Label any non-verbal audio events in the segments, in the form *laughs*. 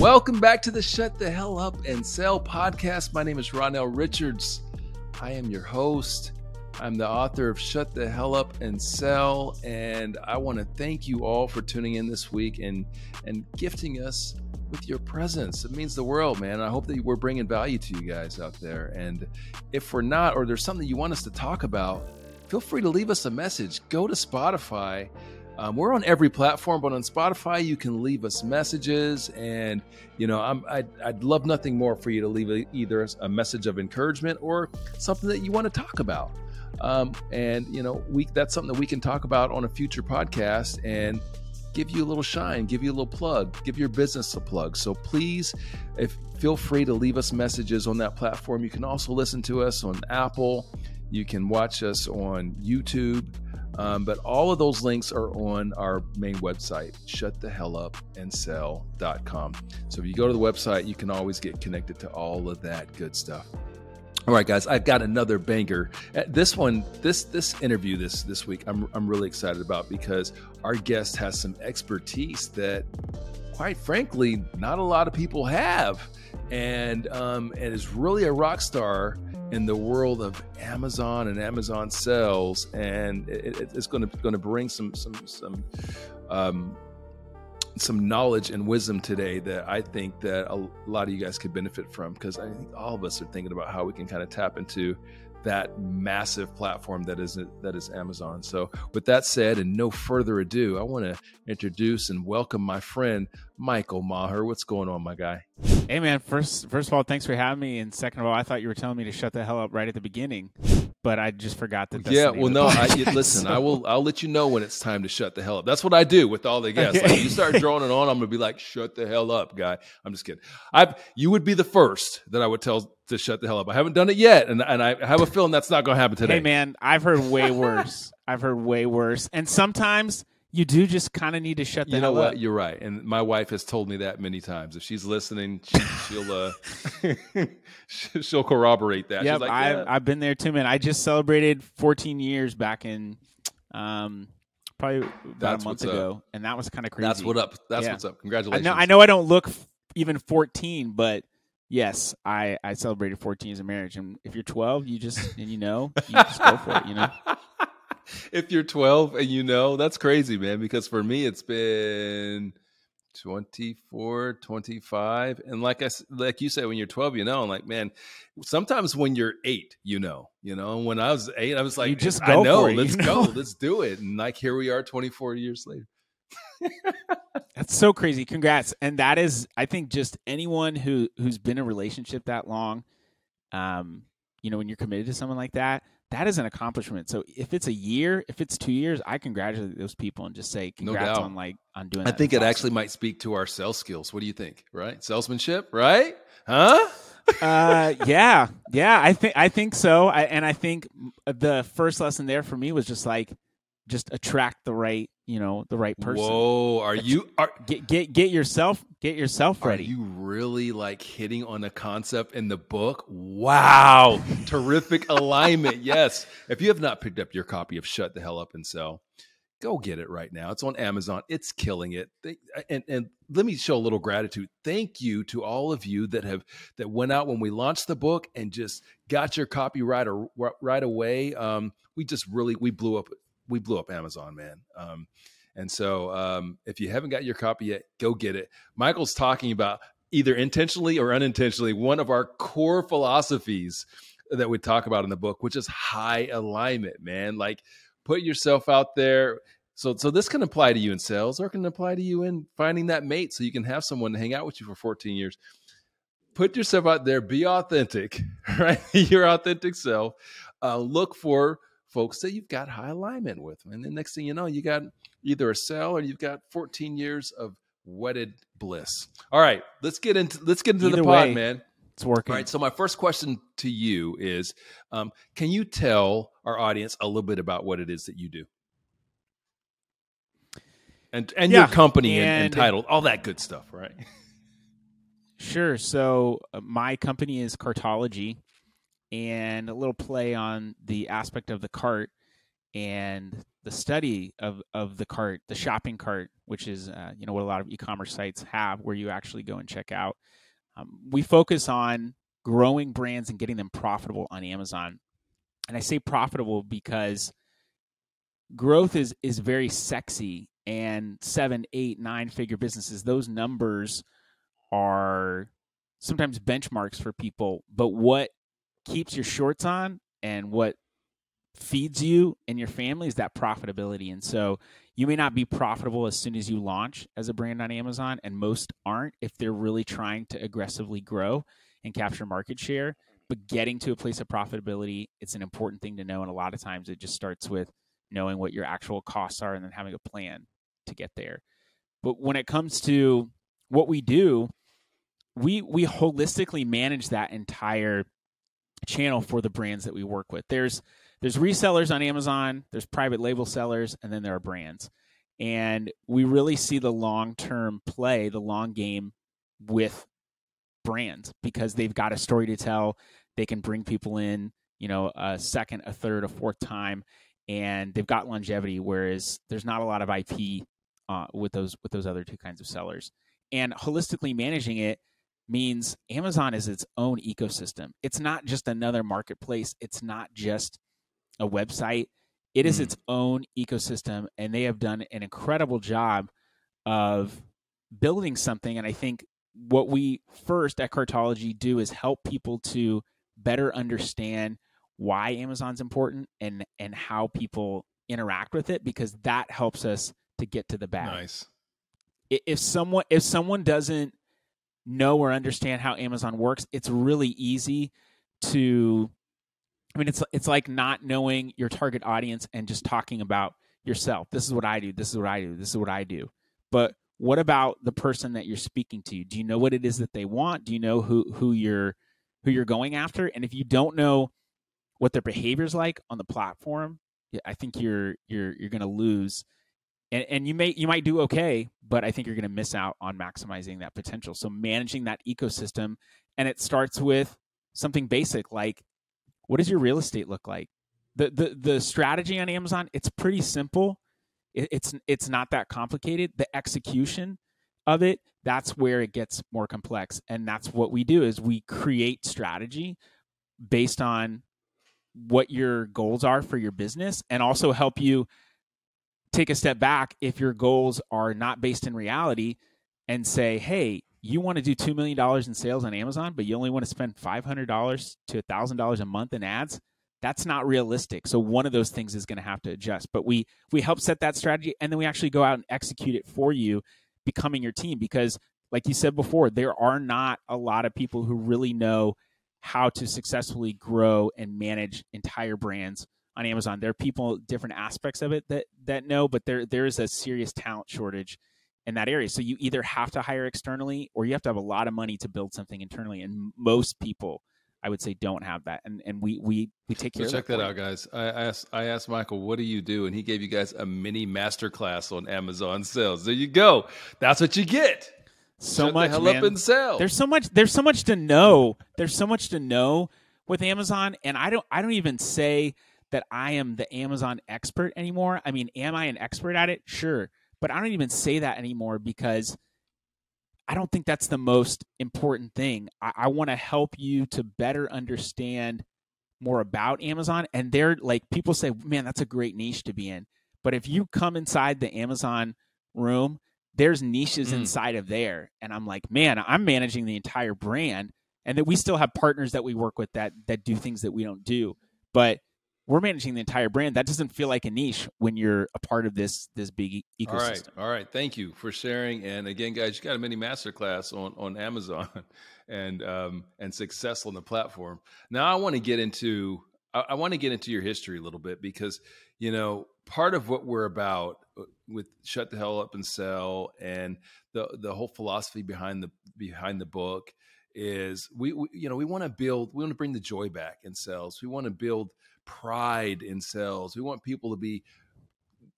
Welcome back to the Shut the Hell Up and Sell podcast. My name is Ronnell Richards. I am your host. I'm the author of Shut the Hell Up and Sell, and I want to thank you all for tuning in this week and and gifting us with your presence. It means the world, man. I hope that we're bringing value to you guys out there. And if we're not, or there's something you want us to talk about, feel free to leave us a message. Go to Spotify. Um, we're on every platform, but on Spotify, you can leave us messages. And, you know, I'd, I'd love nothing more for you to leave either a message of encouragement or something that you want to talk about. Um, and you know, we that's something that we can talk about on a future podcast and give you a little shine, give you a little plug, give your business a plug. So please, if feel free to leave us messages on that platform. You can also listen to us on Apple. You can watch us on YouTube. Um, but all of those links are on our main website, shutthehellupandsell.com. So if you go to the website, you can always get connected to all of that good stuff. All right, guys, I've got another banger. Uh, this one, this this interview this this week, I'm I'm really excited about because our guest has some expertise that, quite frankly, not a lot of people have, and um, and is really a rock star in the world of Amazon and Amazon sales, and it, it's going to going to bring some some some um, some knowledge and wisdom today that I think that a lot of you guys could benefit from because I think all of us are thinking about how we can kind of tap into that massive platform that is that is Amazon. So, with that said, and no further ado, I want to introduce and welcome my friend Michael Maher. What's going on, my guy? Hey, man. First, first of all, thanks for having me, and second of all, I thought you were telling me to shut the hell up right at the beginning but I just forgot that. yeah, well, no, I, listen, I *laughs* will. I'll let you know when it's time to shut the hell up. That's what I do with all the guests. Like, you start *laughs* droning on, I'm gonna be like, "Shut the hell up, guy." I'm just kidding. I, you would be the first that I would tell to shut the hell up. I haven't done it yet, and and I have a feeling that's not gonna happen today. Hey, man, I've heard way worse. I've heard way worse, and sometimes you do just kind of need to shut the you know what? Up. You're right, and my wife has told me that many times. If she's listening, she, will uh, *laughs* she'll corroborate that. Yeah, like, I've yeah. I've been there too, man. I just celebrated 14 years back in, um, probably about That's a month ago, up. and that was kind of crazy. That's what up. That's yeah. what's up. Congratulations. I know, I know I don't look even 14, but yes, I I celebrated 14 as a marriage, and if you're 12, you just and you know, you just go for it. You know. *laughs* if you're 12 and you know, that's crazy, man. Because for me, it's been 24, 25. And like I, like you said, when you're 12, you know, I'm like, man, sometimes when you're eight, you know, you know, when I was eight, I was like, you just go I know, it, let's you know? go, *laughs* let's do it. And like, here we are 24 years later. That's so crazy. Congrats. And that is, I think just anyone who, who's been in a relationship that long, um, you know, when you're committed to someone like that, that is an accomplishment. So if it's a year, if it's two years, I congratulate those people and just say congrats no on like on doing. I think it awesome. actually might speak to our sales skills. What do you think? Right, salesmanship, right? Huh? uh, yeah, yeah. I think I think so. I, and I think the first lesson there for me was just like just attract the right you know the right person. Whoa, are you are get get get yourself get yourself ready? Are you really like hitting on a concept in the book? Wow, terrific *laughs* alignment. Yes, if you have not picked up your copy of Shut the Hell Up and Sell, go get it right now. It's on Amazon. It's killing it. And and let me show a little gratitude. Thank you to all of you that have that went out when we launched the book and just got your copy right or right away. Um, we just really we blew up we blew up Amazon, man. Um, and so um, if you haven't got your copy yet, go get it. Michael's talking about either intentionally or unintentionally one of our core philosophies that we talk about in the book, which is high alignment, man. Like put yourself out there. So, so this can apply to you in sales or can apply to you in finding that mate so you can have someone to hang out with you for 14 years. Put yourself out there, be authentic, *laughs* right? Your authentic self. Uh, look for folks that you've got high alignment with. And the next thing you know, you got either a sell or you've got 14 years of wedded bliss. All right, let's get into let's get into either the pod, way, man. It's working. All right. So my first question to you is, um, can you tell our audience a little bit about what it is that you do? And and yeah, your company and, and title, all that good stuff, right? *laughs* Sure. So uh, my company is Cartology, and a little play on the aspect of the cart and the study of, of the cart, the shopping cart, which is uh, you know what a lot of e-commerce sites have, where you actually go and check out. Um, we focus on growing brands and getting them profitable on Amazon, and I say profitable because growth is is very sexy, and seven, eight, nine figure businesses, those numbers are sometimes benchmarks for people. But what keeps your shorts on and what feeds you and your family is that profitability. And so you may not be profitable as soon as you launch as a brand on Amazon, and most aren't if they're really trying to aggressively grow and capture market share. But getting to a place of profitability, it's an important thing to know. And a lot of times it just starts with knowing what your actual costs are and then having a plan to get there. But when it comes to what we do, we we holistically manage that entire channel for the brands that we work with. There's there's resellers on Amazon, there's private label sellers, and then there are brands. And we really see the long term play, the long game with brands because they've got a story to tell. They can bring people in, you know, a second, a third, a fourth time, and they've got longevity. Whereas there's not a lot of IP uh, with those with those other two kinds of sellers. And holistically managing it means Amazon is its own ecosystem. It's not just another marketplace. It's not just a website. It is mm. its own ecosystem, and they have done an incredible job of building something. And I think what we first at Cartology do is help people to better understand why Amazon's important and and how people interact with it because that helps us to get to the bag. Nice. If someone if someone doesn't know or understand how Amazon works, it's really easy to I mean it's it's like not knowing your target audience and just talking about yourself. This is what I do, this is what I do, this is what I do. But what about the person that you're speaking to? Do you know what it is that they want? Do you know who who you're who you're going after? And if you don't know what their behavior's like on the platform, I think you're you're you're going to lose and, and you may you might do okay but i think you're going to miss out on maximizing that potential. So managing that ecosystem and it starts with something basic like what does your real estate look like? The the, the strategy on amazon it's pretty simple. It, it's it's not that complicated. The execution of it that's where it gets more complex. And that's what we do is we create strategy based on what your goals are for your business and also help you take a step back if your goals are not based in reality and say, hey, you want to do $2 million in sales on Amazon, but you only want to spend $500 to $1,000 a month in ads. That's not realistic. So one of those things is going to have to adjust. But we we help set that strategy and then we actually go out and execute it for you, becoming your team. Because like you said before, there are not a lot of people who really know how to successfully grow and manage entire brands on Amazon. There are people different aspects of it that that know, but there there is a serious talent shortage in that area. So you either have to hire externally or you have to have a lot of money to build something internally. And most people, I would say, don't have that. And and we we we take care. So check that, that out, guys. I asked I asked Michael, what do you do, and he gave you guys a mini masterclass on Amazon sales. There you go. That's what you get. So Shut much, the hell up and sell. There's so much. There's so much to know. There's so much to know with Amazon, and I don't. I don't even say that I am the Amazon expert anymore. I mean, am I an expert at it? Sure. But I don't even say that anymore because I don't think that's the most important thing. I, I want to help you to better understand more about Amazon. And they're like, people say, man, that's a great niche to be in. But if you come inside the Amazon room, there's niches mm. inside of there. And I'm like, man, I'm managing the entire brand. And that we still have partners that we work with that that do things that we don't do. But we're managing the entire brand. That doesn't feel like a niche when you're a part of this this big ecosystem. All right, all right. Thank you for sharing. And again, guys, you got a mini masterclass on on Amazon, *laughs* and um, and successful on the platform. Now, I want to get into I, I want to get into your history a little bit because you know part of what we're about uh, with shut the hell up and sell and the the whole philosophy behind the behind the book is we, we you know we want to build we want to bring the joy back in sales we want to build pride in sales. We want people to be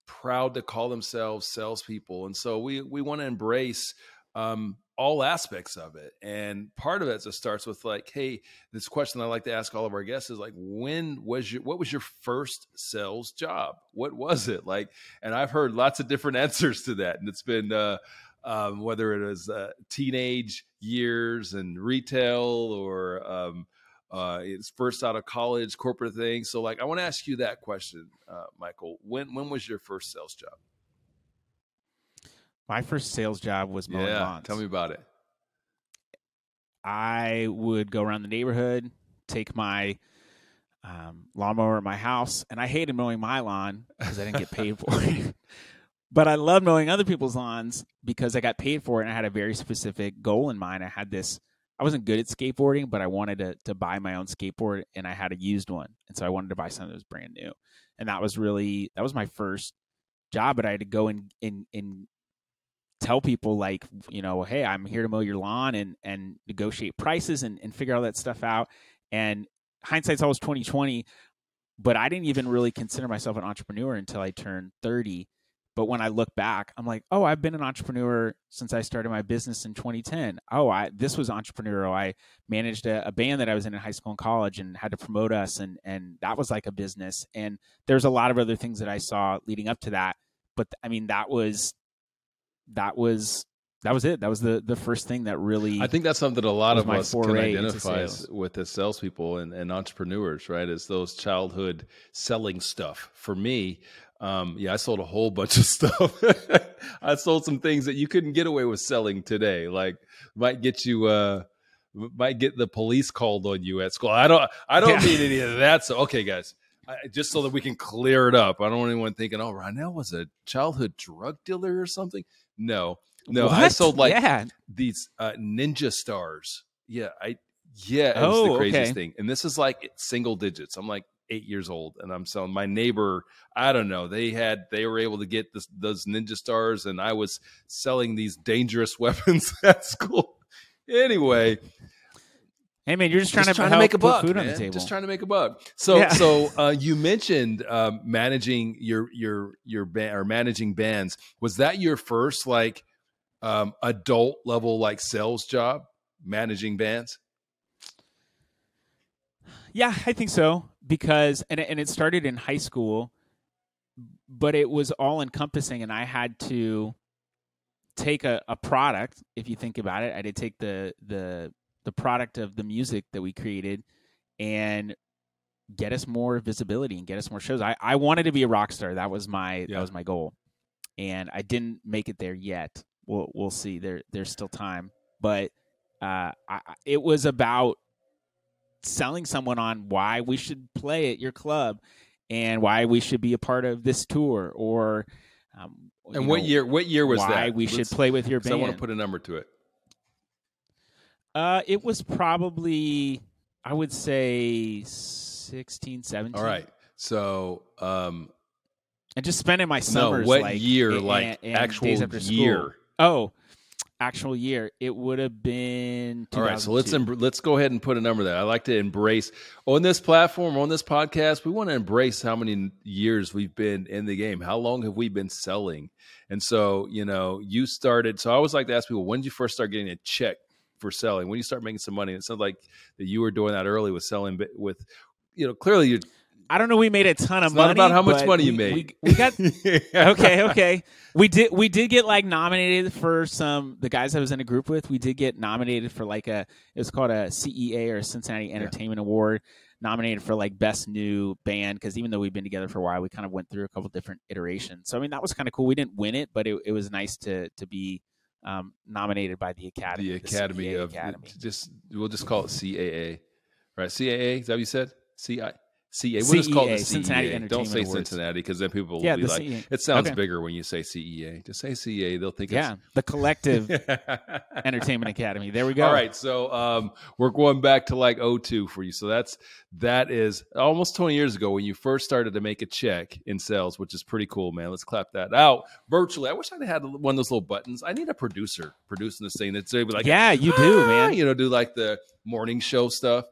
proud to call themselves salespeople, and so we we want to embrace um, all aspects of it. And part of it just starts with like, hey, this question I like to ask all of our guests is like, when was your what was your first sales job? What was it like? And I've heard lots of different *laughs* answers to that, and it's been uh, um, whether it was uh, teenage years and retail or um, uh, it's first out of college corporate thing. So, like, I want to ask you that question, uh, Michael. When when was your first sales job? My first sales job was mowing yeah, lawns. tell me about it. I would go around the neighborhood, take my um, lawnmower at my house, and I hated mowing my lawn because I didn't get paid for it. *laughs* but I loved mowing other people's lawns because I got paid for it, and I had a very specific goal in mind. I had this. I wasn't good at skateboarding, but I wanted to to buy my own skateboard, and I had a used one, and so I wanted to buy something that was brand new, and that was really that was my first job. But I had to go and and and tell people like you know hey i'm here to mow your lawn and and negotiate prices and, and figure all that stuff out. And hindsight's always 2020 but i didn't even really consider myself an entrepreneur until i turned 30 but when i look back i'm like oh i've been an entrepreneur since i started my business in 2010 oh i this was entrepreneurial i managed a, a band that i was in in high school and college and had to promote us and and that was like a business and there's a lot of other things that i saw leading up to that but i mean that was that was that was it. That was the the first thing that really. I think that's something a lot of us can identify with as salespeople and, and entrepreneurs, right? Is those childhood selling stuff. For me, um, yeah, I sold a whole bunch of *laughs* stuff. I sold some things that you couldn't get away with selling today. Like might get you uh might get the police called on you at school. I don't I don't Yeah. mean any of that. *laughs* So okay, guys. I, just so that we can clear it up. I don't want anyone thinking, "Oh, Ronnell was a childhood drug dealer or something." No, no, I sold like yeah. these uh, ninja stars. Yeah, I yeah, it was Oh, the craziest okay. thing. And this is like single digits. I'm like eight years old, and I'm selling my neighbor. I don't know. They had they were able to get this, those ninja stars, and I was selling these dangerous *laughs* weapons at school. Anyway, Hey man, you're just trying just to trying to help make a put buck, food on the table. Just trying to make a buck. So, Yeah. so uh, you mentioned um, managing your your your band or managing bands. Was that your first like um, adult level like sales job, managing bands? Yeah, I think so because and it- and it started in high school, but it was all encompassing, and I had to take a, a product. If you think about it, I did take the the the product of the music that we created and get us more visibility and get us more shows. I, I wanted to be a rock star. That was my Yeah. that was my goal, and I didn't make it there yet. We'll we'll see. There there's still time, but uh, I- it was about selling someone on why we should play at your club and why we should be a part of this tour or um, And what know, year? What year was why that? we should Let's- play with your band. I want to put a number to it. uh, it was probably I would say 16, 17. All right. So, um, and just spending my summers no, what like, year? and- like and- actual days after school. year? Oh, actual year. It would have been. All right, so let's 2002. embr let's go ahead and put a number there. I like to embrace on this platform, on this podcast. We want to embrace how many years we've been in the game. How long have we been selling? And so, you know, you started. So I always like to ask people, when did you first start getting a check for selling? When you start making some money? It sounds like that you were doing that early with selling. bi- With you know, clearly you. I don't know. We made a ton of It's money. not about how much money you we- made. We, we got *laughs* okay, okay. We did we did get like nominated for some the guys I was in a group with. We did get nominated for like a it was called a CEA or Cincinnati Entertainment Award. Nominated for like best new band because even though we've been together for a while, we kind of went through a couple different iterations. So I mean that was kind of cool. We didn't win it, but it, it was nice to to be um, nominated by the Academy. the Academy CEA of Academy. just we'll just call it CAA, right? CAA is that what you said? CI. CA. We'll just call it CEA, the Cincinnati CEA. Don't say Awards. Cincinnati because then people will Yeah, be like, CEA. it sounds Okay. bigger when you say CEA. Just say CA. They'll think Yeah, the collective. *laughs* Entertainment Academy. There we go. All right, so um, we're going back to like 02 for you. So that's that is almost 20 years ago when you first started to make a check in sales, which is pretty cool, man. Let's clap that out virtually. I wish I'd had one of those little buttons. I need a producer producing this thing that's able to like, yeah, you do, "Ah," man. You know, do like the morning show stuff.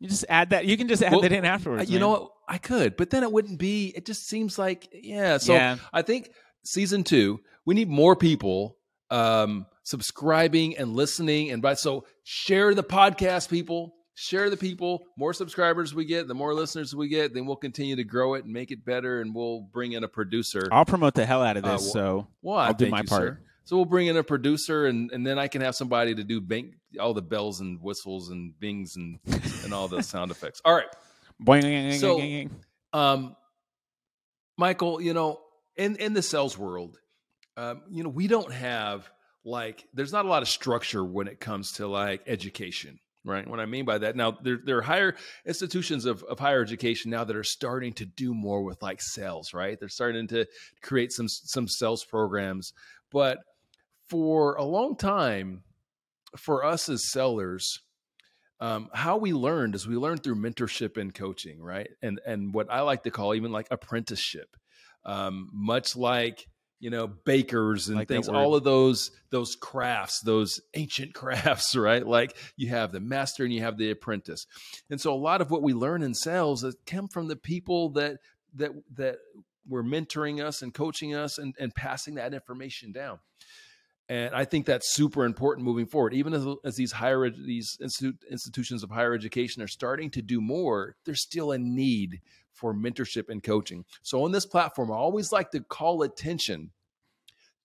You just add that. You can just add Well, that in Uh, afterwards. You know what? I could, but then it wouldn't be. It just seems like yeah. So Yeah. I think season two, we need more people um, subscribing and listening. And by so share the podcast, people. Share the people. More subscribers we get, the more listeners we get, then we'll continue to grow it and make it better. And we'll bring in a producer. I'll promote the hell out of Uh, this. well- so Well, I'll do my part. sir. So we'll bring in a producer, and and then I can have somebody to do bank all the bells and whistles and bings and and all the sound effects. All right. So- Um, Michael, you know, in in the sales world, um, you know, we don't have like there's not a lot of structure when it comes to like education, right? What I mean by that, now there there are higher institutions of of higher education now that are starting to do more with like sales, right? They're starting to create some some sales programs, but for a long time, for us as sellers, um, how we learned is we learned through mentorship and coaching, right? And and what I like to call even like apprenticeship, um, much like you know bakers and Like things, all of those those crafts, those ancient *laughs* crafts, right? Like you have the master and you have the apprentice, and so a lot of what we learn in sales has come from the people that that that were mentoring us and coaching us and, and passing that information down. And I think that's super important moving forward. Even as, as these higher these institu- institutions of higher education are starting to do more, there's still a need for mentorship and coaching. So on this platform, I always like to call attention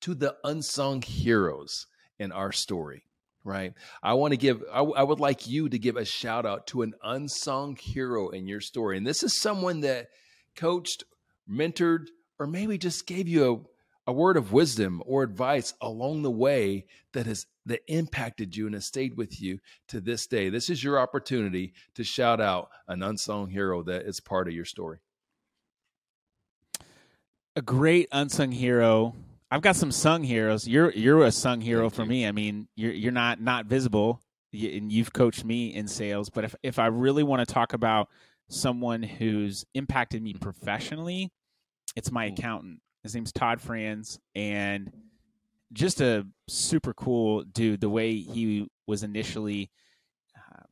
to the unsung heroes in our story. Right. I want to give, I would like you to give a shout out to an unsung hero in your story. And this is someone that coached, mentored, or maybe just gave you a, a word of wisdom or advice along the way that has that impacted you and has stayed with you to this day. This is your opportunity to shout out an unsung hero that is part of your story. a great unsung hero. I've got some sung heroes. You're you're a sung hero Thank for you. me. I mean, you're you're not not visible, and you've coached me in sales. But if if I really want to talk about someone who's impacted me professionally, it's my accountant. His name's Todd Franz, and just a super cool dude. The way he was initially, uh,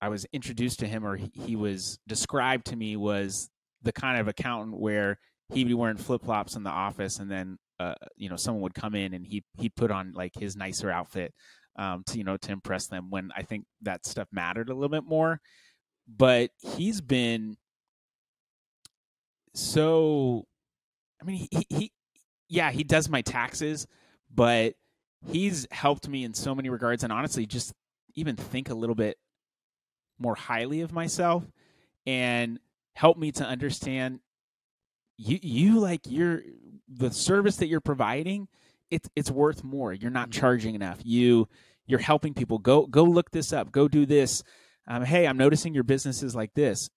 I was introduced to him, or he, was described to me, was the kind of accountant where he'd be wearing flip flops in the office, and then uh, you know someone would come in and he he put on like his nicer outfit um, to you know to impress them. When I think that stuff mattered a little bit more, but he's been so. I mean, he, he yeah, he does my taxes, but he's helped me in so many regards, and honestly, just even think a little bit more highly of myself and help me to understand you you like you're the service that you're providing it's it's worth more. You're not charging enough. You you're helping people. Go go look this up. Go do this. Um, hey i'm noticing your business is like this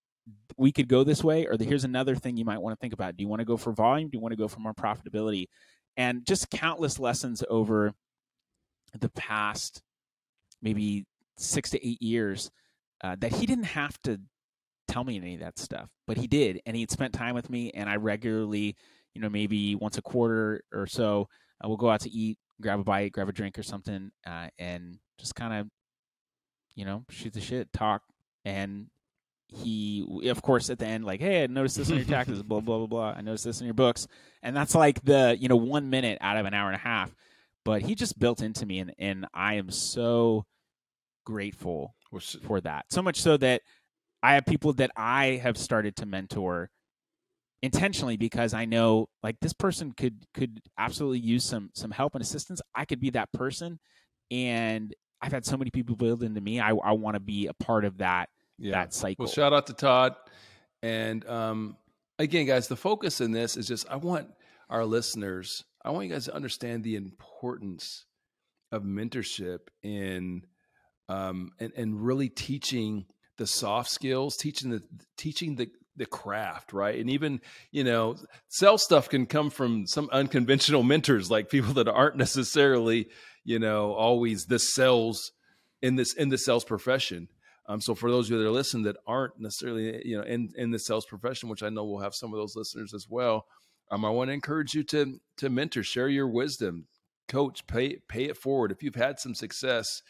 we could go this way or the, here's another thing you might want to think about. Do you want to go for volume? Do you want to go for more profitability? And just countless lessons over the past maybe six to eight years uh, that he didn't have to tell me any of that stuff, but he did, and he'd spent time with me, and I regularly, you know, maybe once a quarter or so, we'll go out to eat, grab a bite, grab a drink or something, uh, and just kind of, you know, shoot the shit, talk, and he, of course, at the end, like, hey, I noticed this on your *laughs* taxes, blah blah blah blah. I noticed this in your books, and that's like the, you know, one minute out of an hour and a half, but he just built into me, and and I am so grateful for that. So much so that I have people that I have started to mentor intentionally because I know like this person could could absolutely use some some help and assistance. I could be that person and I've had so many people build into me. I I want to be a part of that yeah. that cycle. Well, shout out to Todd. And um, again, guys, the focus in this is just I want our listeners, I want you guys to understand the importance of mentorship in um, and, and really teaching the soft skills, teaching the teaching the the craft, right? And even, you know, sales stuff can come from some unconventional mentors, like people that aren't necessarily, you know, always the sales in this in the sales profession. Um, so for those of you that are listening that aren't necessarily, you know, in in the sales profession, which I know we'll have some of those listeners as well, um, I want to encourage you to to mentor, share your wisdom, coach, pay pay it forward. If you've had some success,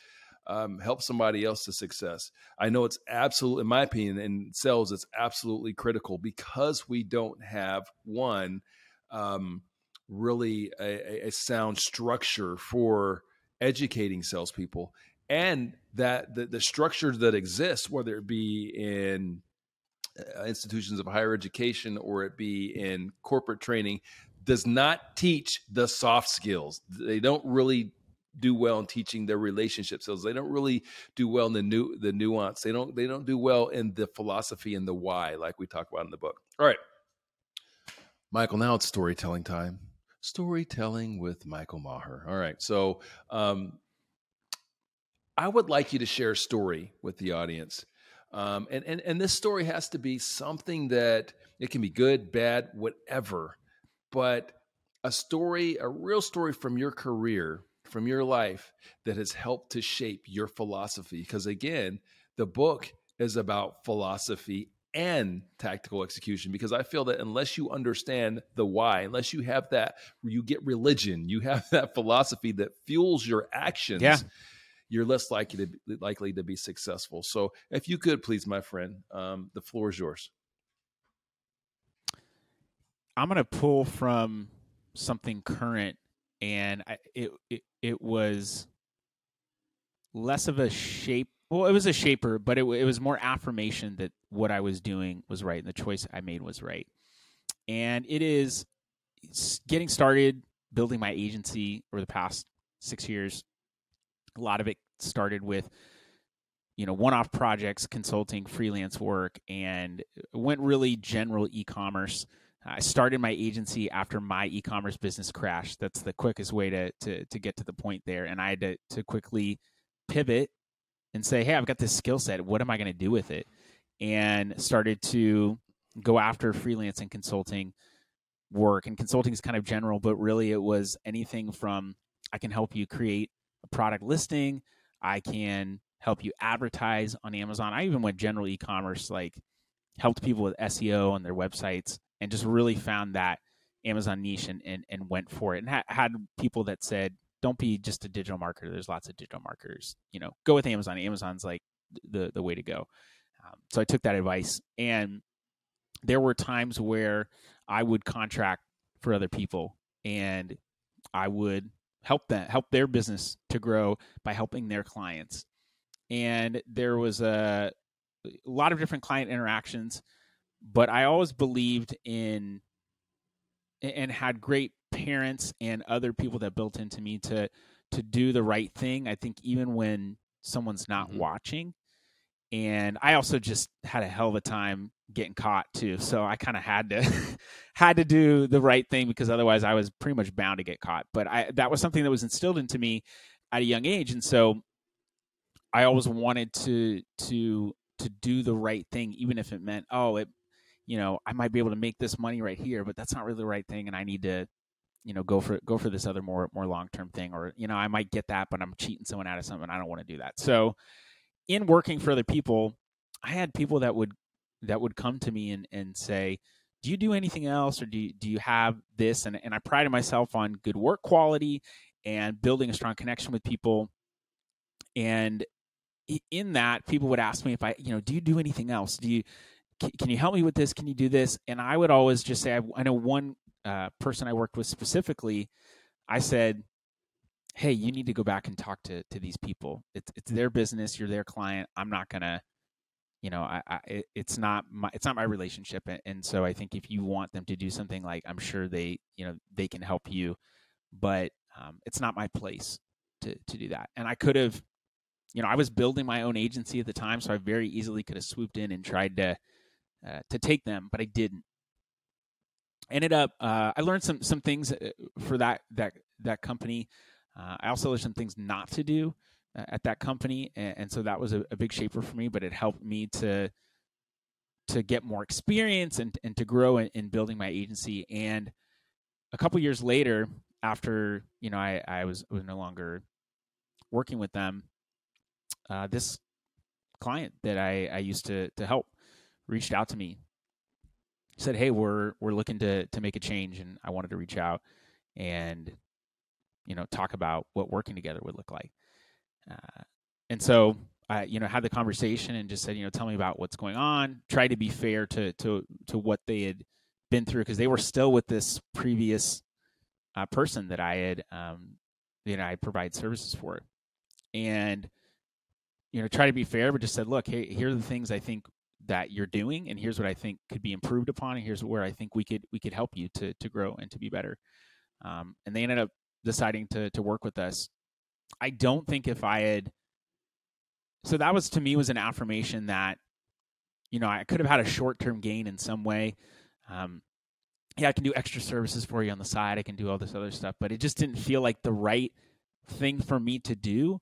um, help somebody else to success. I know it's absolutely, in my opinion, in sales, it's absolutely critical because we don't have one um, really a, a- a sound structure for educating salespeople and that the, the structures that exist, whether it be in uh, institutions of higher education or it be in corporate training, does not teach the soft skills. They don't really do well in teaching their relationship skills. They don't really do well in the new the nuance. They don't they don't do well in the philosophy and the why, like we talk about in the book. All right, Michael. Now it's storytelling time. Storytelling with Michael Maher. All right, so um, I would like you to share a story with the audience. Um, and, and, and this story has to be something that it can be good, bad, whatever, but a story, a real story from your career, from your life that has helped to shape your philosophy. Because again, the book is about philosophy and tactical execution because I feel that unless you understand the why, unless you have that, you get religion, you have *laughs* that philosophy that fuels your actions. Yeah you're less likely to be, likely to be successful. So, if you could, please, my friend, um, the floor is yours. I'm going to pull from something current, and I, it, it it was less of a shape. Well, it was a shaper, but it, it was more affirmation that what I was doing was right and the choice I made was right. And it is getting started building my agency over the past six years a lot of it started with you know one-off projects consulting freelance work and went really general e-commerce. I started my agency after my e-commerce business crashed. That's the quickest way to to, to get to the point there and i had to, to quickly pivot and say hey i've got this skill set. What am i going to do with it? And started to go after freelance and consulting work and consulting is kind of general but really it was anything from i can help you create a product listing. I can help you advertise on Amazon. I even went general e-commerce, like helped people with SEO on their websites, and just really found that Amazon niche and and, and went for it. And ha- had people that said, "Don't be just a digital marketer. There's lots of digital marketers. You know, go with Amazon. Amazon's like the the way to go." Um, so I took that advice, and there were times where I would contract for other people, and I would help that help their business to grow by helping their clients and there was a, a lot of different client interactions but i always believed in and had great parents and other people that built into me to to do the right thing i think even when someone's not mm-hmm. watching and I also just had a hell of a time getting caught too. So I kind of had to *laughs* had to do the right thing because otherwise I was pretty much bound to get caught. But I that was something that was instilled into me at a young age, and so I always wanted to to to do the right thing, even if it meant oh it you know I might be able to make this money right here, but that's not really the right thing, and I need to you know go for go for this other more more long term thing, or you know I might get that, but I'm cheating someone out of something. I don't want to do that. So in working for other people, I had people that would that would come to me and, and say, do you do anything else or do you, do you have this? And, and I prided myself on good work quality and building a strong connection with people. And in that, people would ask me if I, you know, do you do anything else? Do you, can, you help me with this? Can you do this? And I would always just say, I, I know one uh, person I worked with specifically, I said, hey, you need to go back and talk to to these people. It's it's their business. You're their client. I'm not gonna, you know, I, I it's not my it's not my relationship. And, and so I think if you want them to do something, like I'm sure they you know they can help you, but um, it's not my place to to do that. And I could have, you know, I was building my own agency at the time, so I very easily could have swooped in and tried to uh, to take them, but I didn't ended up uh, I learned some some things uh, for that that that company. Uh, I also learned some things not to do uh, at that company, and, and so that was a, a, big shaper for me. But it helped me to to get more experience and and to grow in, in building my agency. And a couple years later, after you know I I was was no longer working with them, uh, this client that I I used to to help reached out to me said, "Hey, we're we're looking to to make a change, and I wanted to reach out and you know talk about what working together would look like." Uh, and so I you know had the conversation and just said, you know, tell me about what's going on. Try to be fair to to to what they had been through because they were still with this previous uh, person that I had um, you know I provide services for, and you know try to be fair, but just said, look, hey, here are the things I think that you're doing, and here's what I think could be improved upon, and here's where I think we could we could help you to to grow and to be better. Um, and they ended up deciding to to work with us. I don't think if I had so that was to me was an affirmation that you know I could have had a short term gain in some way. Um, yeah, I can do extra services for you on the side. I can do all this other stuff, but it just didn't feel like the right thing for me to do.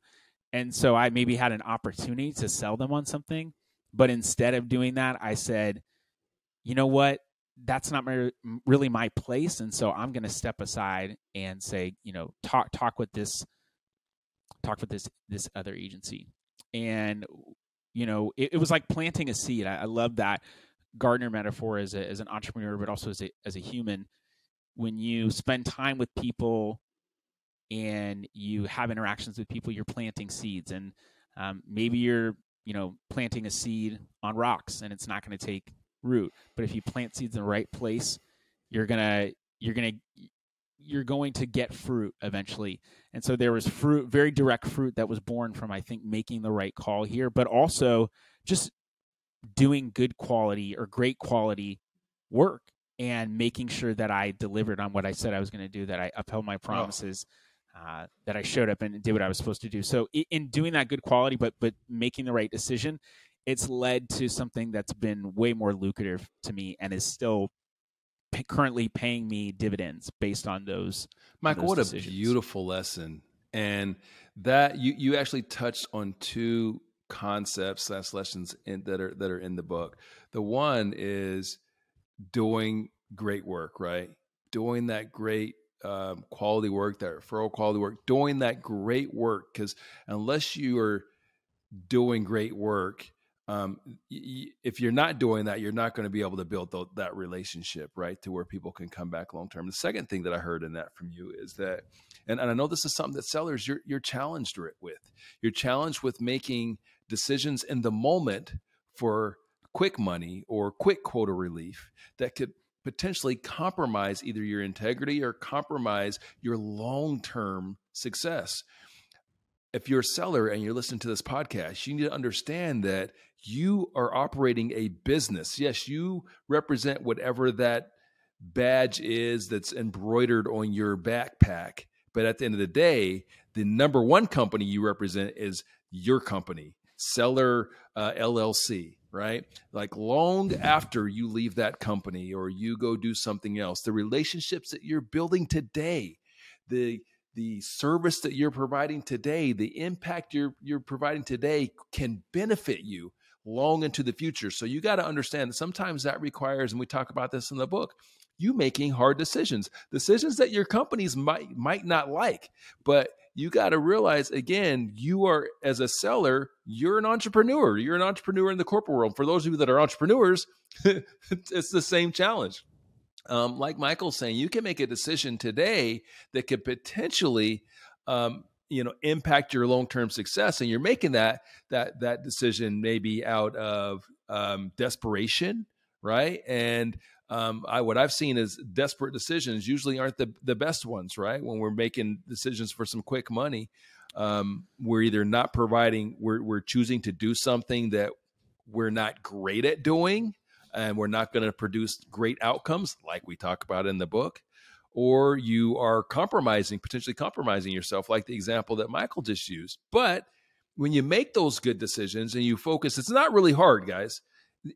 And so I maybe had an opportunity to sell them on something, but instead of doing that, I said, you know what? That's not my, really my place, and so I'm going to step aside and say, you know, talk talk with this talk with this this other agency. And you know it, it was like planting a seed. I, I love that gardener metaphor as, a, as an entrepreneur but also as a, as a human. When you spend time with people and you have interactions with people you're planting seeds. And um, maybe you're you know planting a seed on rocks and it's not going to take root but if you plant seeds in the right place you're gonna you're gonna you're going to get fruit eventually. And so there was fruit, very direct fruit that was born from, I think, making the right call here, but also just doing good quality or great quality work and making sure that I delivered on what I said I was going to do, that I upheld my promises, oh. uh, that I showed up and did what I was supposed to do. So in doing that good quality, but but making the right decision, it's led to something that's been way more lucrative to me and is still currently paying me dividends based on those. Michael, those what decisions. a beautiful lesson, and that you you actually touched on two concepts slash lessons in, that are that are in the book. The one is doing great work, right? Doing that great um, quality work, that referral quality work, doing that great work. Because unless you are doing great work, um, y- if you're not doing that, you're not going to be able to build th- that relationship, right, to where people can come back long term. The second thing that I heard in that from you is that, and, and I know this is something that sellers you're you're challenged with. You're challenged with making decisions in the moment for quick money or quick quota relief that could potentially compromise either your integrity or compromise your long term success if you're a seller and you're listening to this podcast, you need to understand that you are operating a business. Yes, you represent whatever that badge is that's embroidered on your backpack. But at the end of the day, the number one company you represent is your company, Seller uh, LLC, right? Like long after you leave that company or you go do something else, the relationships that you're building today, the the service that you're providing today, the impact you're you're providing today can benefit you long into the future. So you got to understand that sometimes that requires, and we talk about this in the book, you making hard decisions, decisions that your companies might might not like, but you got to realize again, you are as a seller, you're an entrepreneur. You're an entrepreneur in the corporate world. For those of you that are entrepreneurs, *laughs* it's the same challenge um, like Michael's saying, you can make a decision today that could potentially, um, you know, impact your long term success, and you're making that that that decision maybe out of um, desperation, right? And um, I, what I've seen is desperate decisions usually aren't the the best ones, right? When we're making decisions for some quick money, um, we're either not providing, we're we're choosing to do something that we're not great at doing and we're not going to produce great outcomes like we talk about in the book or you are compromising potentially compromising yourself like the example that michael just used. But when you make those good decisions and you focus it's not really hard guys.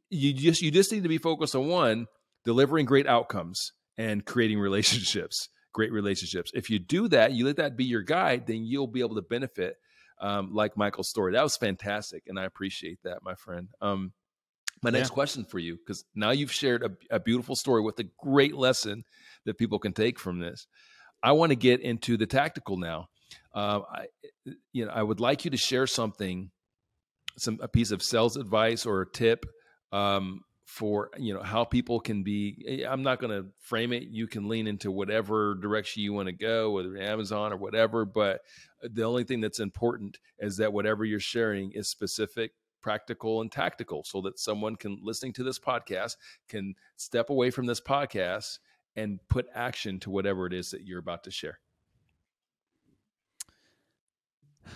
You just you just need to be focused on one delivering great outcomes and creating relationships great relationships. If you do that you let that be your guide then you'll be able to benefit um, like michael's story. That was fantastic and i appreciate that my friend. Um, my next yeah. question for you, because now you've shared a, a, beautiful story with a great lesson that people can take from this. I want to get into the tactical now. Uh, I, you know, I would like you to share something, some a piece of sales advice or a tip um, for you know how people can be. Eh, I'm not going to frame it. You can lean into whatever direction you want to go, whether Amazon or whatever. But the only thing that's important is that whatever you're sharing is specific practical and tactical so that someone can listening to this podcast can step away from this podcast and put action to whatever it is that you're about to share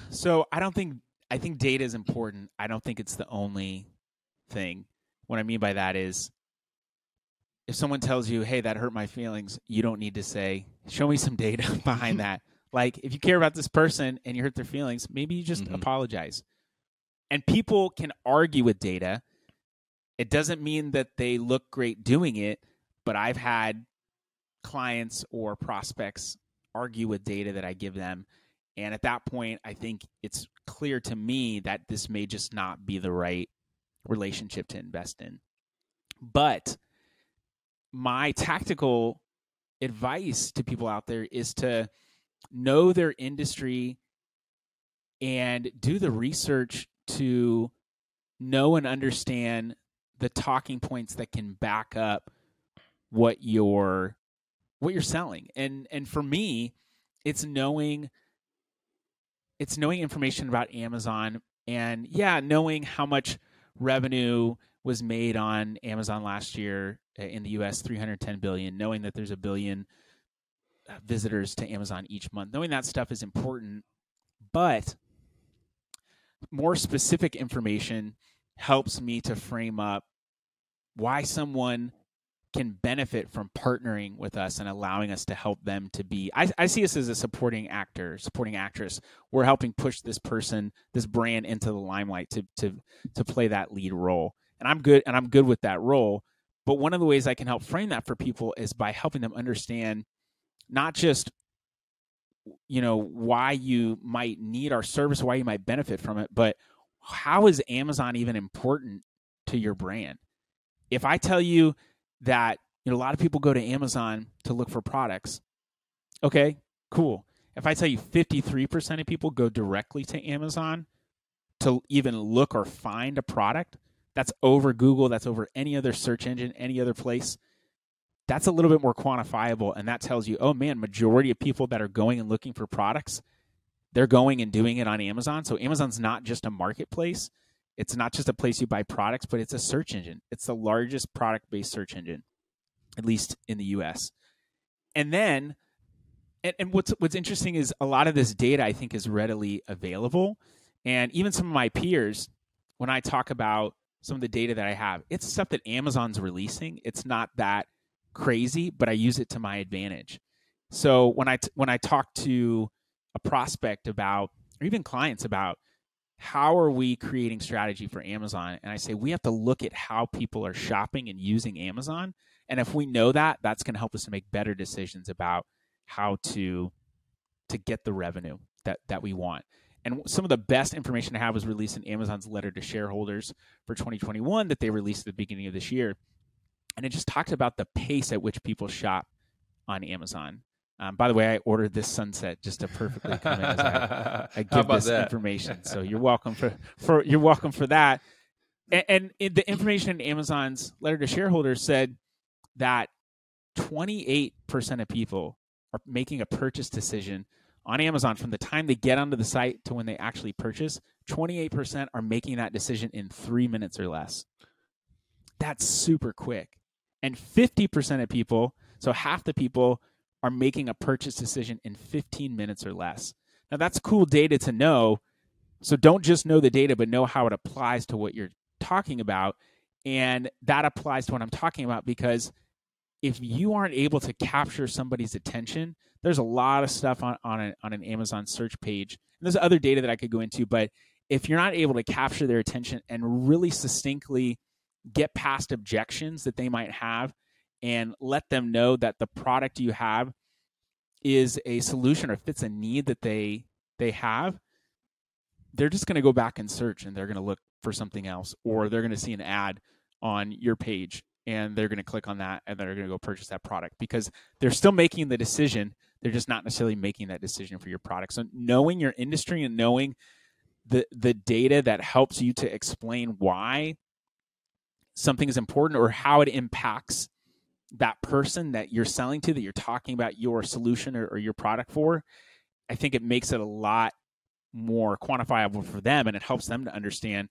So I don't think I think data is important. I don't think it's the only thing. What I mean by that is if someone tells you, "Hey, that hurt my feelings," you don't need to say, "Show me some data *laughs* behind that." Like if you care about this person and you hurt their feelings, maybe you just Mhm. apologize. And people can argue with data. It doesn't mean that they look great doing it, but I've had clients or prospects argue with data that I give them. And at that point, I think it's clear to me that this may just not be the right relationship to invest in. But my tactical advice to people out there is to know their industry and do the research to know and understand the talking points that can back up what you're what you're selling. And and for me, it's knowing it's knowing information about Amazon and yeah, knowing how much revenue was made on Amazon last year uh, in the US 310 billion, knowing that there's a billion uh, visitors to Amazon each month. Knowing that stuff is important, but more specific information helps me to frame up why someone can benefit from partnering with us and allowing us to help them to be I, I see us as a supporting actor supporting actress. We're helping push this person this brand into the limelight to to to play that lead role. And i'm good and i'm good with that role. But one of the ways i can help frame that for people is by helping them understand not just you know why you might need our service why you might benefit from it but how is amazon even important to your brand? If i tell you that you know a lot of people go to amazon to look for products okay cool. If i tell you 53% of people go directly to amazon to even look or find a product that's over google that's over any other search engine any other place that's a little bit more quantifiable and that tells you oh man majority of people that are going and looking for products they're going and doing it on amazon. So amazon's not just a marketplace. It's not just a place you buy products but it's a search engine. It's the largest product based search engine at least in the us and then and, and what's what's interesting is a lot of this data i think is readily available. And even some of my peers when i talk about some of the data that i have it's stuff that amazon's releasing. It's not that crazy, but I use it to my advantage. So when I t- when I talk to a prospect about or even clients about how are we creating strategy for Amazon and I say we have to look at how people are shopping and using Amazon and if we know that that's going to help us to make better decisions about how to to get the revenue that that we want. And some of the best information I have was released in Amazon's letter to shareholders for 2021 that they released at the beginning of this year and it just talked about the pace at which people shop on Amazon. Um, by the way, I ordered this sunset just to perfectly come in as I, *laughs* I give this that? information. So you're welcome for, for you're welcome for that. And, and the information in Amazon's letter to shareholders said that 28% of people are making a purchase decision on Amazon from the time they get onto the site to when they actually purchase. 28% are making that decision in three minutes or less. That's super quick and 50% of people, so half the people, are making a purchase decision in 15 minutes or less. Now, that's cool data to know. So don't just know the data, but know how it applies to what you're talking about. And that applies to what I'm talking about because if you aren't able to capture somebody's attention, there's a lot of stuff on, on, a, on an Amazon search page. And there's other data that I could go into, but if you're not able to capture their attention and really succinctly get past objections that they might have and let them know that the product you have is a solution or fits a need that they they have they're just going to go back and search and they're going to look for something else or they're going to see an ad on your page and they're going to click on that and they're going to go purchase that product because they're still making the decision. They're just not necessarily making that decision for your product. So knowing your industry and knowing the the data that helps you to explain why something is important or how it impacts that person that you're selling to that you're talking about your solution or, or, your product for i think it makes it a lot more quantifiable for them and it helps them to understand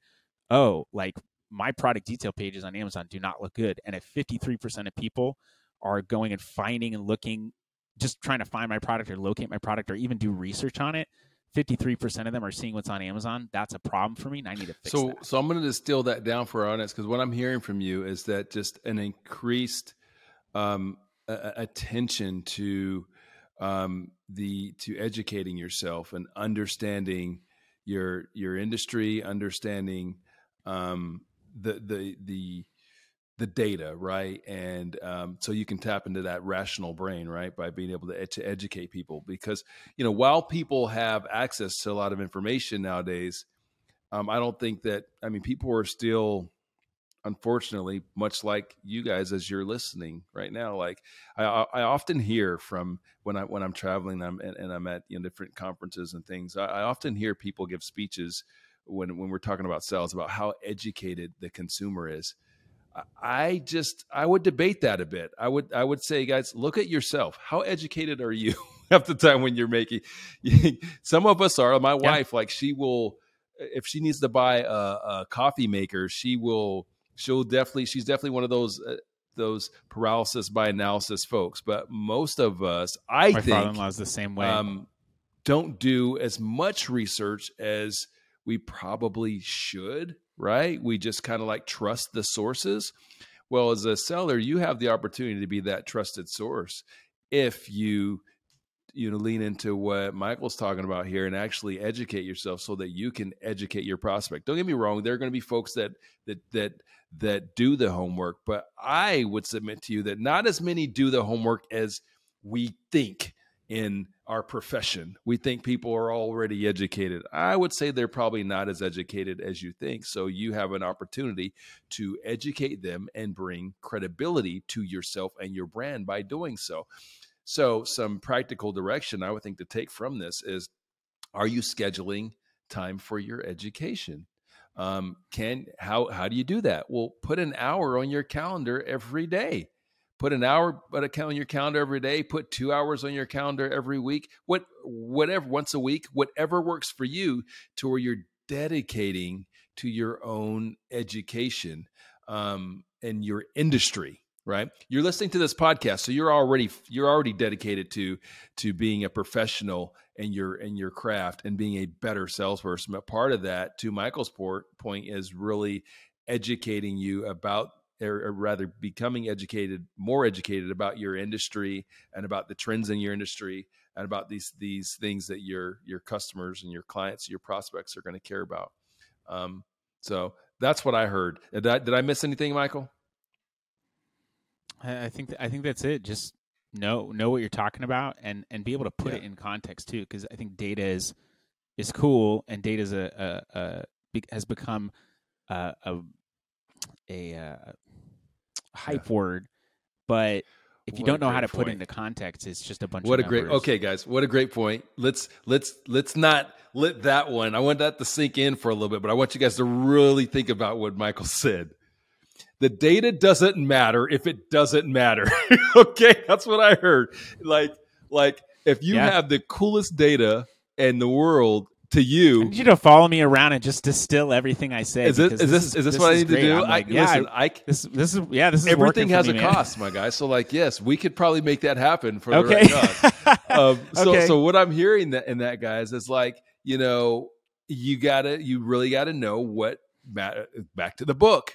oh like my product detail pages on amazon do not look good and if 53% of people are going and finding and looking just trying to find my product or locate my product or even do research on it 53% of them are seeing what's on Amazon. That's a problem for me. And I need to fix so, that. So I'm going to distill that down for our audience because what I'm hearing from you is that just an increased um, attention to um, the to educating yourself and understanding your your industry, understanding um, the the the the data, right? And um, so you can tap into that rational brain, right, by being able to, to educate people. Because you know, while people have access to a lot of information nowadays, um, I don't think that. I mean, people are still, unfortunately, much like you guys as you're listening right now. Like I, I often hear from when I when I'm traveling and I'm, and, and I'm at you know, different conferences and things. I, I often hear people give speeches when when we're talking about sales about how educated the consumer is I just I would debate that a bit. I would I would say, guys, look at yourself. How educated are you *laughs* half the time when you're making? *laughs* some of us are. My wife, yeah. like she will, if she needs to buy a, a, coffee maker, she will. She'll definitely. She's definitely one of those. Uh, those paralysis by analysis folks, but most of us, I My think, father-in-law is the same way. Um, don't do as much research as we probably should right? We just kind of like trust the sources. Well, as a seller, you have the opportunity to be that trusted source if you you know lean into what Michael's talking about here and actually educate yourself so that you can educate your prospect. Don't get me wrong, there are going to be folks that that that that do the homework, but I would submit to you that not as many do the homework as we think in our profession. We think people are already educated. I would say they're probably not as educated as you think. So you have an opportunity to educate them and bring credibility to yourself and your brand by doing so. So, some practical direction I would think to take from this is are you scheduling time for your education? Um, can how how do you do that? Well, put an hour on your calendar every day put an hour on your calendar every day put two hours on your calendar every week what whatever once a week whatever works for you to where you're dedicating to your own education um, and your industry right? You're listening to this podcast so you're already you're already dedicated to to being a professional in your in your craft and being a better salesperson. But part of that to michael's point is really educating you about or, rather becoming educated, more educated about your industry and about the trends in your industry and about these these things that your your customers and your clients, your prospects are going to care about. Um, so that's what I heard. Did I, did I miss anything, Michael? I think th- I think that's it. Just know know what you're talking about and and be able to put yeah. it in context too, because I think data is is cool and data is a, a, a has become a, a a uh, hype yeah. word, but if you what don't know how to point. put it into context, it's just a bunch. Of what a great okay, guys. What a great point. Let's let's let's not let that one. I want that to sink in for a little bit, but I want you guys to really think about what Michael said. The data doesn't matter if it doesn't matter. *laughs* okay, that's what I heard. Like like if you yeah. have the coolest data in the world to you. I need you to follow me around and just distill everything I say. Is this is this, is this, this what I need to do? Like, I, yeah, listen, I, this this is yeah, this is everything has me, a man. cost, my guy. So like, yes, we could probably make that happen for okay. the right *laughs* um, so okay. so what I'm hearing that in that guys is like, you know, you gotta, you really got to know what matter. Back to the book,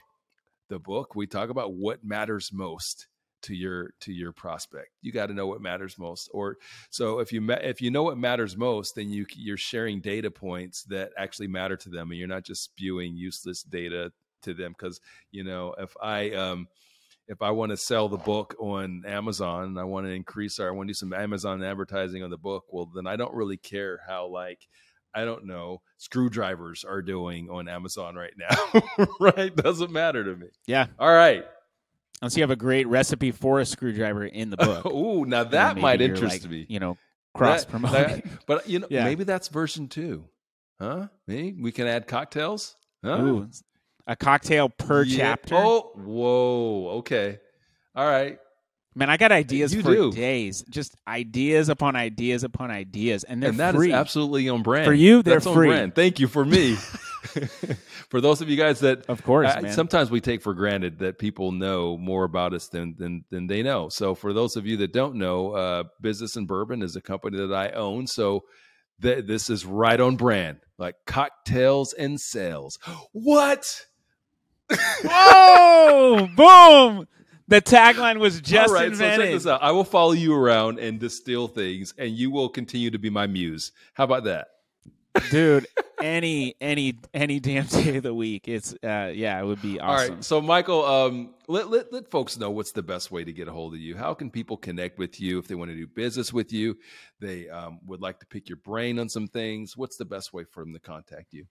the book we talk about what matters most to your to your prospect. You got to know what matters most. Or so if you if you know what matters most, then you you're sharing data points that actually matter to them, and you're not just spewing useless data to them. Because you know if I um if I want to sell the book on Amazon and I want to increase our I want to do some Amazon advertising on the book, well then I don't really care how like I don't know, screwdrivers are doing on Amazon right now. *laughs* right? Doesn't matter to me. Yeah. All right. Unless you have a great recipe for a screwdriver in the book. *laughs* Ooh, now that might interest like, me. You know, cross promoting. But you know, yeah. maybe that's version two, huh? Maybe we can add cocktails. Huh? Ooh, a cocktail per yeah. chapter. Oh, whoa. Okay. All right. Man, I got ideas you for do. days. Just ideas upon ideas upon ideas, and they're and that free. is absolutely on brand for you. They're That's free. Thank you for me. *laughs* *laughs* for those of you guys that, of course, sometimes we take for granted that people know more about us than than than they know. So for those of you that don't know, uh, Business and Bourbon is a company that I own. So th- this is right on brand. Like cocktails and sales. *gasps* What? *laughs* oh, boom! The tagline was just All right, invented. so check this out. I will follow you around and distill things, and you will continue to be my muse. How about that? Dude any any any damn day of the week it's uh yeah it would be awesome All right. So, Michael, um, let, let, let folks know what's the best way to get a hold of you. How can people connect with you if they want to do business with you? They um, would like to pick your brain on some things. What's the best way for them to contact you?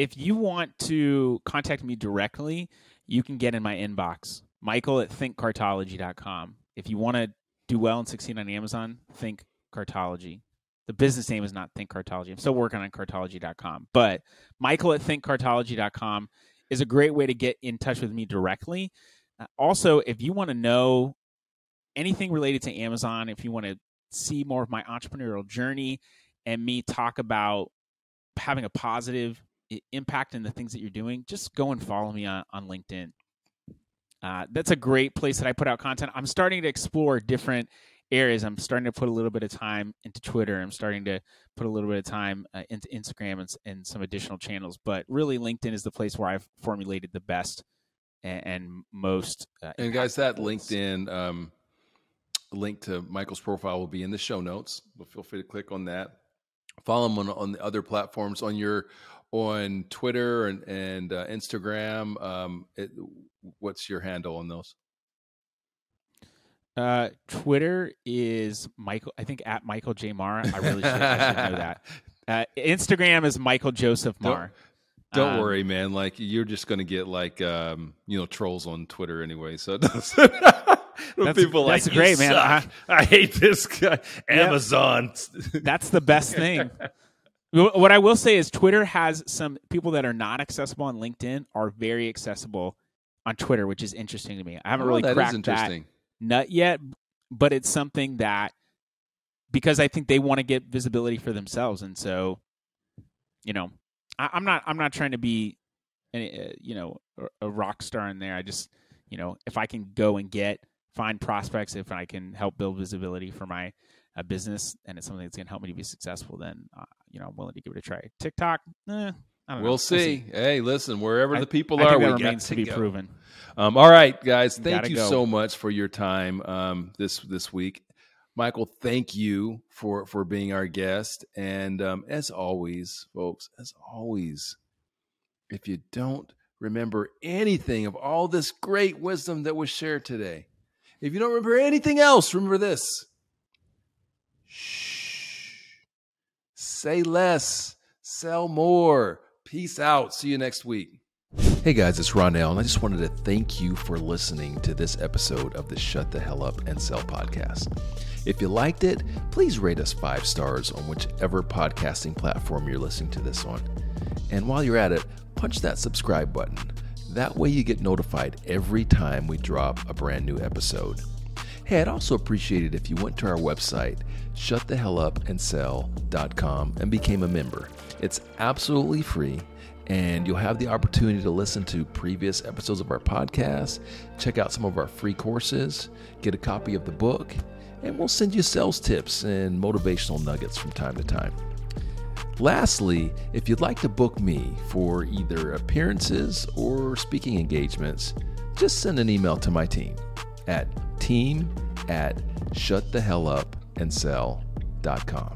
if you want to contact me directly you can get in my inbox michael at thinkcartology.com if you want to do well and succeed on amazon think cartology the business name is not think cartology i'm still working on cartology.com but michael at thinkcartology.com is a great way to get in touch with me directly uh, also if you want to know anything related to amazon if you want to see more of my entrepreneurial journey and me talk about having a positive impact in the things that you're doing, just go and follow me on, on LinkedIn. Uh, that's a great place that I put out content. I'm starting to explore different areas. I'm starting to put a little bit of time into Twitter. I'm starting to put a little bit of time uh, into Instagram and, and some additional channels. But really, LinkedIn is the place where I've formulated the best and, and most. Uh, And guys, that. LinkedIn um, link to Michael's profile will be in the show notes. But feel free to click on that. Follow him on, on the other platforms on your on Twitter and and uh, Instagram. Um, it, what's your handle on those? Uh, Twitter is Michael. I think at Michael J Maher. I really should, I should know that. *laughs* Uh, Instagram is Michael Joseph Don't- Maher. Don't Um, worry, man. Like you're just gonna get like um, you know trolls on Twitter anyway. So *laughs* That's- people that's like great, "You man. suck. I, hate this guy. Amazon. That's the best thing. *laughs* What I will say is Twitter has some people that are not accessible on LinkedIn are very accessible on Twitter, which is interesting to me. I haven't Oh, really that is cracked that interesting. Nut yet, but it's something that because I think they want to get visibility for themselves, and so you know, I, I'm not I'm not trying to be, any, uh, you know, a, a rock star in there. I just you know, if I can go and get find prospects, if I can help build visibility for my uh, business, and it's something that's going to help me to be successful, then uh, you know, I'm willing to give it a try. TikTok, eh. We'll see. Hey, listen, wherever I- the people I are, we remains to to be go. proven. Um, all right, guys. Thank you go. so much for your time um, this this week, Michael. Thank you for for being our guest. And um, as always, folks, as always, if you don't remember anything of all this great wisdom that was shared today, if you don't remember anything else, remember this. Shh. Say less. Sell more. Peace out. See you next week. Hey guys, it's Ronnell, and I just wanted to thank you for listening to this episode of the Shut the Hell Up and Sell podcast. If you liked it, please rate us five stars on whichever podcasting platform you're listening to this on. And while you're at it, punch that subscribe button. That way you get notified every time we drop a brand new episode. Hey, I'd also appreciate it if you went to our website, shutthehellupandsell.com, and became a member. It's absolutely free, and you'll have the opportunity to listen to previous episodes of our podcast, check out some of our free courses, get a copy of the book, and we'll send you sales tips and motivational nuggets from time to time. Lastly, if you'd like to book me for either appearances or speaking engagements, just send an email to my team at team at shutthehellupandsell.com.